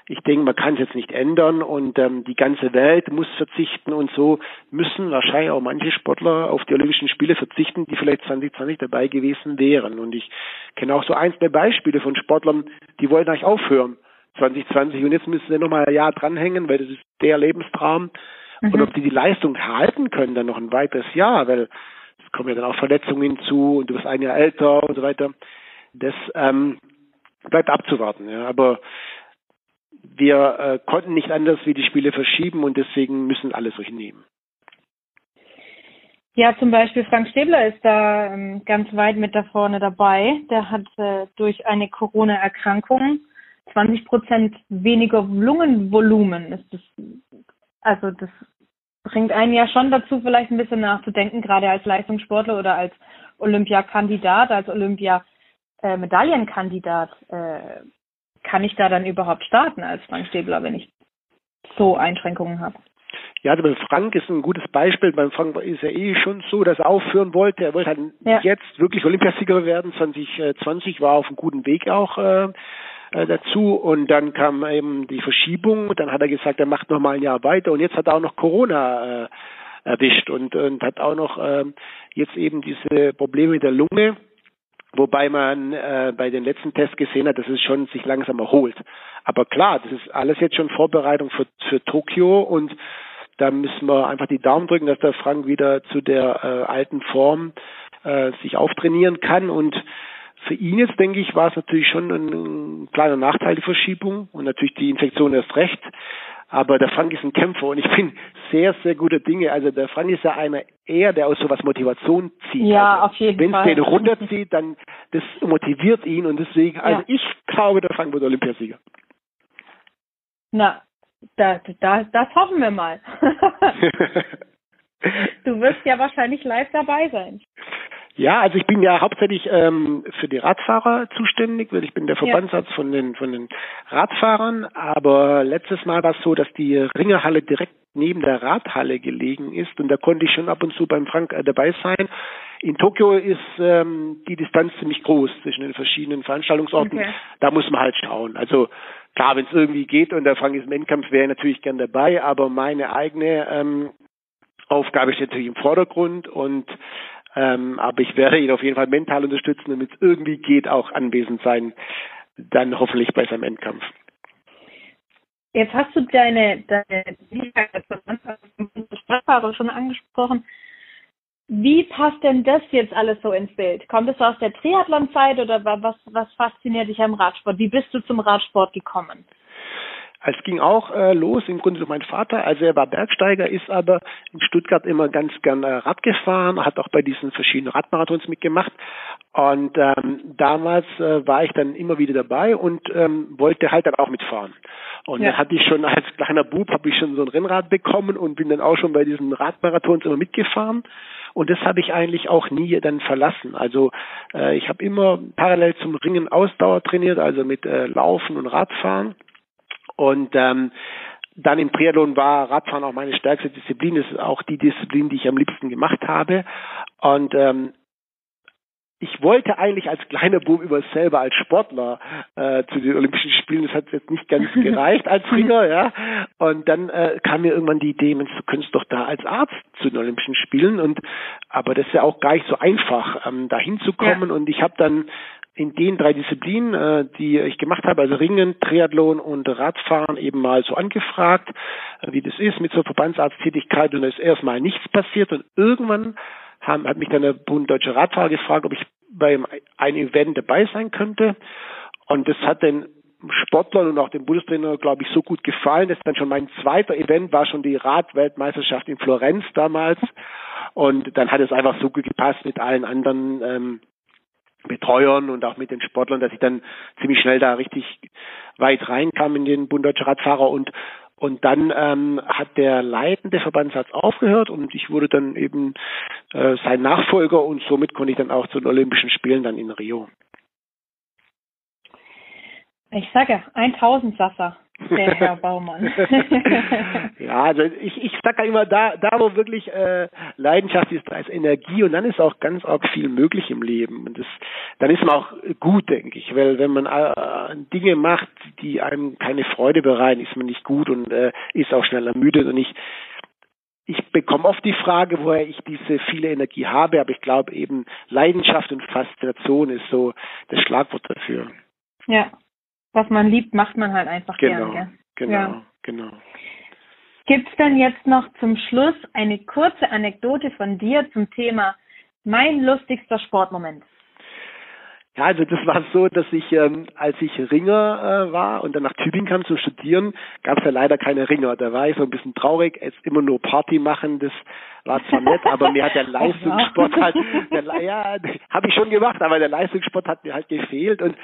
ich denke, man kann es jetzt nicht ändern und ähm, die ganze Welt muss verzichten und so müssen wahrscheinlich auch manche Sportler auf die Olympischen Spiele verzichten, die vielleicht 2020 dabei gewesen wären. Und ich kenne auch so einzelne Beispiele von Sportlern, die wollten eigentlich aufhören 2020 und jetzt müssen sie nochmal ein Jahr dranhängen, weil das ist der Lebenstraum. Mhm. Und ob die die Leistung halten können, dann noch ein weiteres Jahr, weil es kommen ja dann auch Verletzungen hinzu und du bist ein Jahr älter und so weiter. Das ähm, bleibt abzuwarten. Ja. Aber wir äh, konnten nicht anders wie die Spiele verschieben und deswegen müssen alle so hinnehmen. Ja, zum Beispiel Frank Stäbler ist da ähm, ganz weit mit da vorne dabei. Der hat äh, durch eine Corona-Erkrankung 20 Prozent weniger Lungenvolumen. Ist das, also das bringt einen ja schon dazu, vielleicht ein bisschen nachzudenken, gerade als Leistungssportler oder als Olympiakandidat, als Olympia-Medaillenkandidat. Äh, kann ich da dann überhaupt starten als Frank Stäbler, wenn ich so Einschränkungen habe? Ja, also Frank ist ein gutes Beispiel. Beim Frank ist ja eh schon so, dass er aufhören wollte. Er wollte halt ja. jetzt wirklich Olympiasieger werden. 2020 war auf einem guten Weg auch äh, äh, dazu. Und dann kam eben die Verschiebung. Dann hat er gesagt, er macht noch mal ein Jahr weiter. Und jetzt hat er auch noch Corona äh, erwischt und, und hat auch noch äh, jetzt eben diese Probleme mit der Lunge wobei man äh, bei den letzten Tests gesehen hat, dass es schon sich langsam erholt. Aber klar, das ist alles jetzt schon Vorbereitung für, für Tokio und da müssen wir einfach die Daumen drücken, dass der Frank wieder zu der äh, alten Form äh, sich auftrainieren kann und für ihn jetzt, denke ich, war es natürlich schon ein, ein kleiner Nachteil, die Verschiebung und natürlich die Infektion erst recht. Aber der Frank ist ein Kämpfer und ich bin sehr, sehr guter Dinge. Also der Frank ist ja einer eher, der aus sowas Motivation zieht. Ja, also, auf jeden Fall. Wenn es den runterzieht, dann das motiviert ihn und deswegen, also ja. ich glaube, der Frank wird Olympiasieger. Na, da, da, das hoffen wir mal. du wirst ja wahrscheinlich live dabei sein. Ja, also ich bin ja hauptsächlich ähm, für die Radfahrer zuständig, weil ich bin der Verbandsarzt ja. von den von den Radfahrern. Aber letztes Mal war es so, dass die Ringerhalle direkt neben der Radhalle gelegen ist und da konnte ich schon ab und zu beim Frank äh, dabei sein. In Tokio ist ähm, die Distanz ziemlich groß zwischen den verschiedenen Veranstaltungsorten. Okay. Da muss man halt schauen. Also klar, wenn es irgendwie geht und der Frank ist im Endkampf, wäre ich natürlich gern dabei, aber meine eigene ähm, Aufgabe steht natürlich im Vordergrund und ähm, aber ich werde ihn auf jeden Fall mental unterstützen, damit es irgendwie geht, auch anwesend sein, dann hoffentlich bei seinem Endkampf. Jetzt hast du deine, deine Sprachfahrer schon angesprochen. Wie passt denn das jetzt alles so ins Bild? Kommt es aus der Triathlon-Zeit oder was, was fasziniert dich am Radsport? Wie bist du zum Radsport gekommen? Es ging auch äh, los, im Grunde durch meinen Vater. Also er war Bergsteiger, ist aber in Stuttgart immer ganz gerne Rad gefahren, hat auch bei diesen verschiedenen Radmarathons mitgemacht. Und ähm, damals äh, war ich dann immer wieder dabei und ähm, wollte halt dann auch mitfahren. Und ja. dann hatte ich schon als kleiner Bub, habe ich schon so ein Rennrad bekommen und bin dann auch schon bei diesen Radmarathons immer mitgefahren. Und das habe ich eigentlich auch nie dann verlassen. Also äh, ich habe immer parallel zum Ringen Ausdauer trainiert, also mit äh, Laufen und Radfahren. Und ähm, dann im Triathlon war Radfahren auch meine stärkste Disziplin. Das ist auch die Disziplin, die ich am liebsten gemacht habe. Und ähm, ich wollte eigentlich als kleiner Bub über selber als Sportler äh, zu den Olympischen Spielen. Das hat jetzt nicht ganz gereicht als Ringer, ja. Und dann äh, kam mir irgendwann die Idee, Mensch, du könntest doch da als Arzt zu den Olympischen Spielen. Und aber das ist ja auch gar nicht so einfach, ähm, da hinzukommen. Ja. Und ich habe dann in den drei Disziplinen, äh, die ich gemacht habe, also Ringen, Triathlon und Radfahren, eben mal so angefragt, äh, wie das ist mit so Verbandsarzttätigkeit und da ist erstmal nichts passiert und irgendwann haben, hat mich dann der Bund Deutscher Radfahrer gefragt, ob ich bei einem Event dabei sein könnte und das hat den Sportlern und auch dem Bundestrainer, glaube ich, so gut gefallen. Das ist dann schon mein zweiter Event, war schon die Radweltmeisterschaft in Florenz damals. Und dann hat es einfach so gut gepasst mit allen anderen ähm, Betreuern und auch mit den Sportlern, dass ich dann ziemlich schnell da richtig weit reinkam in den Bund Deutscher Radfahrer und und dann ähm, hat der leitende Verbandsarzt aufgehört und ich wurde dann eben äh, sein Nachfolger und somit konnte ich dann auch zu den Olympischen Spielen dann in Rio. Ich sage, 1000 Sasser der Herr Baumann. ja, also ich, ich sage ja immer, da, da wo wirklich äh, Leidenschaft ist, da ist Energie und dann ist auch ganz arg viel möglich im Leben. Und das, dann ist man auch gut, denke ich, weil wenn man äh, Dinge macht, die einem keine Freude bereiten, ist man nicht gut und äh, ist auch schneller müde. Und ich, ich bekomme oft die Frage, woher ich diese viele Energie habe, aber ich glaube eben Leidenschaft und Faszination ist so das Schlagwort dafür. Ja, was man liebt, macht man halt einfach genau, gern. Genau, ja. genau. Gibt es denn jetzt noch zum Schluss eine kurze Anekdote von dir zum Thema mein lustigster Sportmoment? Ja, also das war so, dass ich, ähm, als ich Ringer äh, war und dann nach Tübingen kam zum Studieren, gab es ja leider keine Ringer. Da war ich so ein bisschen traurig, jetzt immer nur Party machen, das war zwar nett, aber mir hat der Leistungssport halt, der, ja, habe ich schon gemacht, aber der Leistungssport hat mir halt gefehlt und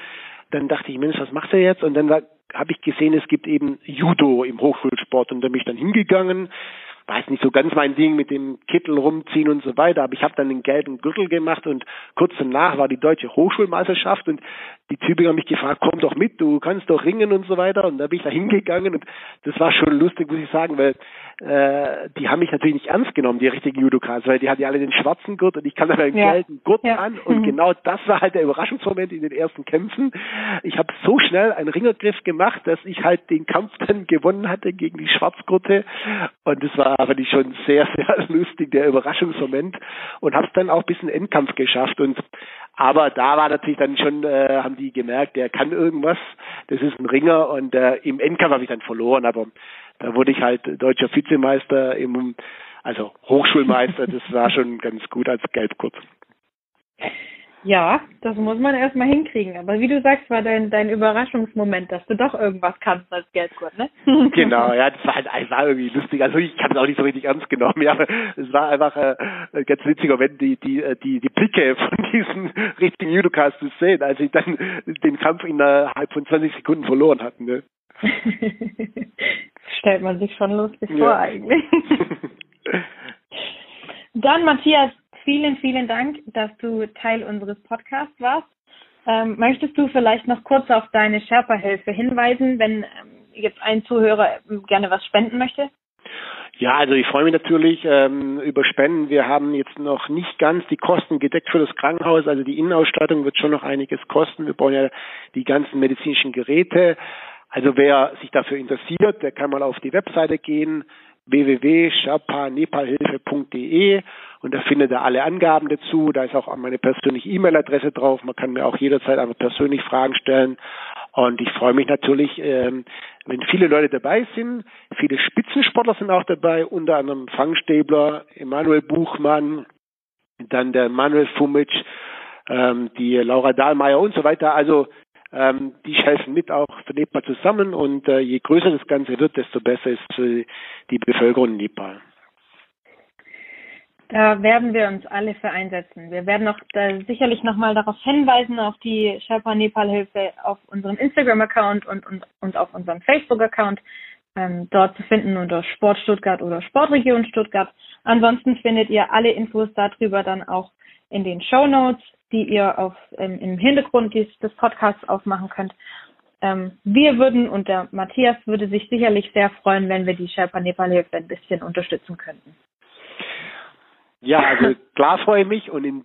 dann dachte ich, Mensch, was macht er jetzt? Und dann habe ich gesehen, es gibt eben Judo im Hochschulsport und da bin ich dann hingegangen, war jetzt nicht so ganz mein Ding mit dem Kittel rumziehen und so weiter, aber ich habe dann den gelben Gürtel gemacht und kurz danach war die deutsche Hochschulmeisterschaft und die Tübinger haben mich gefragt, komm doch mit, du kannst doch ringen und so weiter und da bin ich da hingegangen und das war schon lustig, muss ich sagen, weil äh, die haben mich natürlich nicht ernst genommen, die richtigen Judokas, weil die hatten ja alle den schwarzen Gurt und ich kam dann einen ja. gelben Gurt ja. an und mhm. genau das war halt der Überraschungsmoment in den ersten Kämpfen. Ich habe so schnell einen Ringergriff gemacht, dass ich halt den Kampf dann gewonnen hatte gegen die Schwarzgurte und das war aber schon sehr, sehr lustig, der Überraschungsmoment und habe es dann auch bis in den Endkampf geschafft und aber da war natürlich dann schon, äh, haben die gemerkt, der kann irgendwas, das ist ein Ringer und äh, im Endkampf habe ich dann verloren, aber da wurde ich halt deutscher Vizemeister im, also Hochschulmeister, das war schon ganz gut als Gelbkurt. Ja, das muss man erstmal hinkriegen. Aber wie du sagst, war dein, dein Überraschungsmoment, dass du doch irgendwas kannst als Geldgurt, ne? genau, ja, das war halt es war irgendwie lustig. Also ich habe es auch nicht so richtig ernst genommen, ja. Es war einfach äh, ein ganz witziger Moment, die, die, äh, die, die Blicke von diesen richtigen Judokas zu sehen, als ich dann den Kampf innerhalb von 20 Sekunden verloren hatten, ne? Stellt man sich schon lustig ja. vor eigentlich. Dann, Matthias, vielen, vielen Dank, dass du Teil unseres Podcasts warst. Ähm, möchtest du vielleicht noch kurz auf deine Sherpa-Hilfe hinweisen, wenn ähm, jetzt ein Zuhörer gerne was spenden möchte? Ja, also ich freue mich natürlich ähm, über Spenden. Wir haben jetzt noch nicht ganz die Kosten gedeckt für das Krankenhaus. Also die Innenausstattung wird schon noch einiges kosten. Wir brauchen ja die ganzen medizinischen Geräte. Also wer sich dafür interessiert, der kann mal auf die Webseite gehen www.sherpanepalhilfe.de und da findet ihr alle Angaben dazu. Da ist auch meine persönliche E-Mail-Adresse drauf. Man kann mir auch jederzeit einfach persönlich Fragen stellen. Und ich freue mich natürlich, ähm, wenn viele Leute dabei sind. Viele Spitzensportler sind auch dabei, unter anderem Fangstäbler, Emanuel Buchmann, dann der Manuel Fumic, ähm, die Laura Dahlmeier und so weiter. Also ähm, die helfen mit auch für Nepal zusammen und äh, je größer das Ganze wird, desto besser ist für die Bevölkerung in Nepal. Da werden wir uns alle für einsetzen. Wir werden auch sicherlich nochmal darauf hinweisen, auf die Sherpa Nepal Hilfe auf unserem Instagram-Account und, und, und auf unserem Facebook-Account ähm, dort zu finden unter Sport Stuttgart oder Sportregion Stuttgart. Ansonsten findet ihr alle Infos darüber dann auch in den Show Notes, die ihr auf, ähm, im Hintergrund des, Podcasts aufmachen könnt. Ähm, wir würden und der Matthias würde sich sicherlich sehr freuen, wenn wir die Sherpa Nepal Hilfe ein bisschen unterstützen könnten. Ja, also klar freue ich mich und in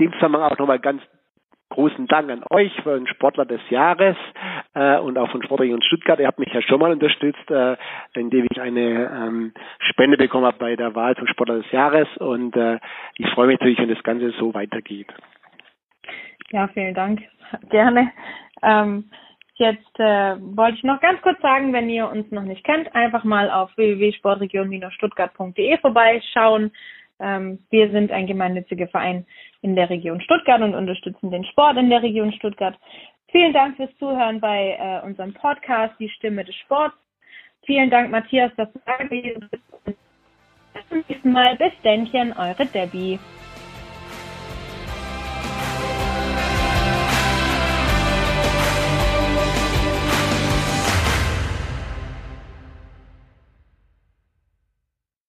dem Zusammenhang auch nochmal ganz großen Dank an euch für den Sportler des Jahres äh, und auch von Sportregion Stuttgart. Ihr habt mich ja schon mal unterstützt, äh, indem ich eine ähm, Spende bekommen habe bei der Wahl zum Sportler des Jahres und äh, ich freue mich natürlich, wenn das Ganze so weitergeht. Ja, vielen Dank. Gerne. Ähm, jetzt äh, wollte ich noch ganz kurz sagen, wenn ihr uns noch nicht kennt, einfach mal auf www.sportregion-stuttgart.de vorbeischauen. Ähm, wir sind ein gemeinnütziger Verein in der Region Stuttgart und unterstützen den Sport in der Region Stuttgart. Vielen Dank fürs Zuhören bei äh, unserem Podcast Die Stimme des Sports. Vielen Dank, Matthias, dass du da bist. Bis zum nächsten Mal. Bis Dännchen, eure Debbie.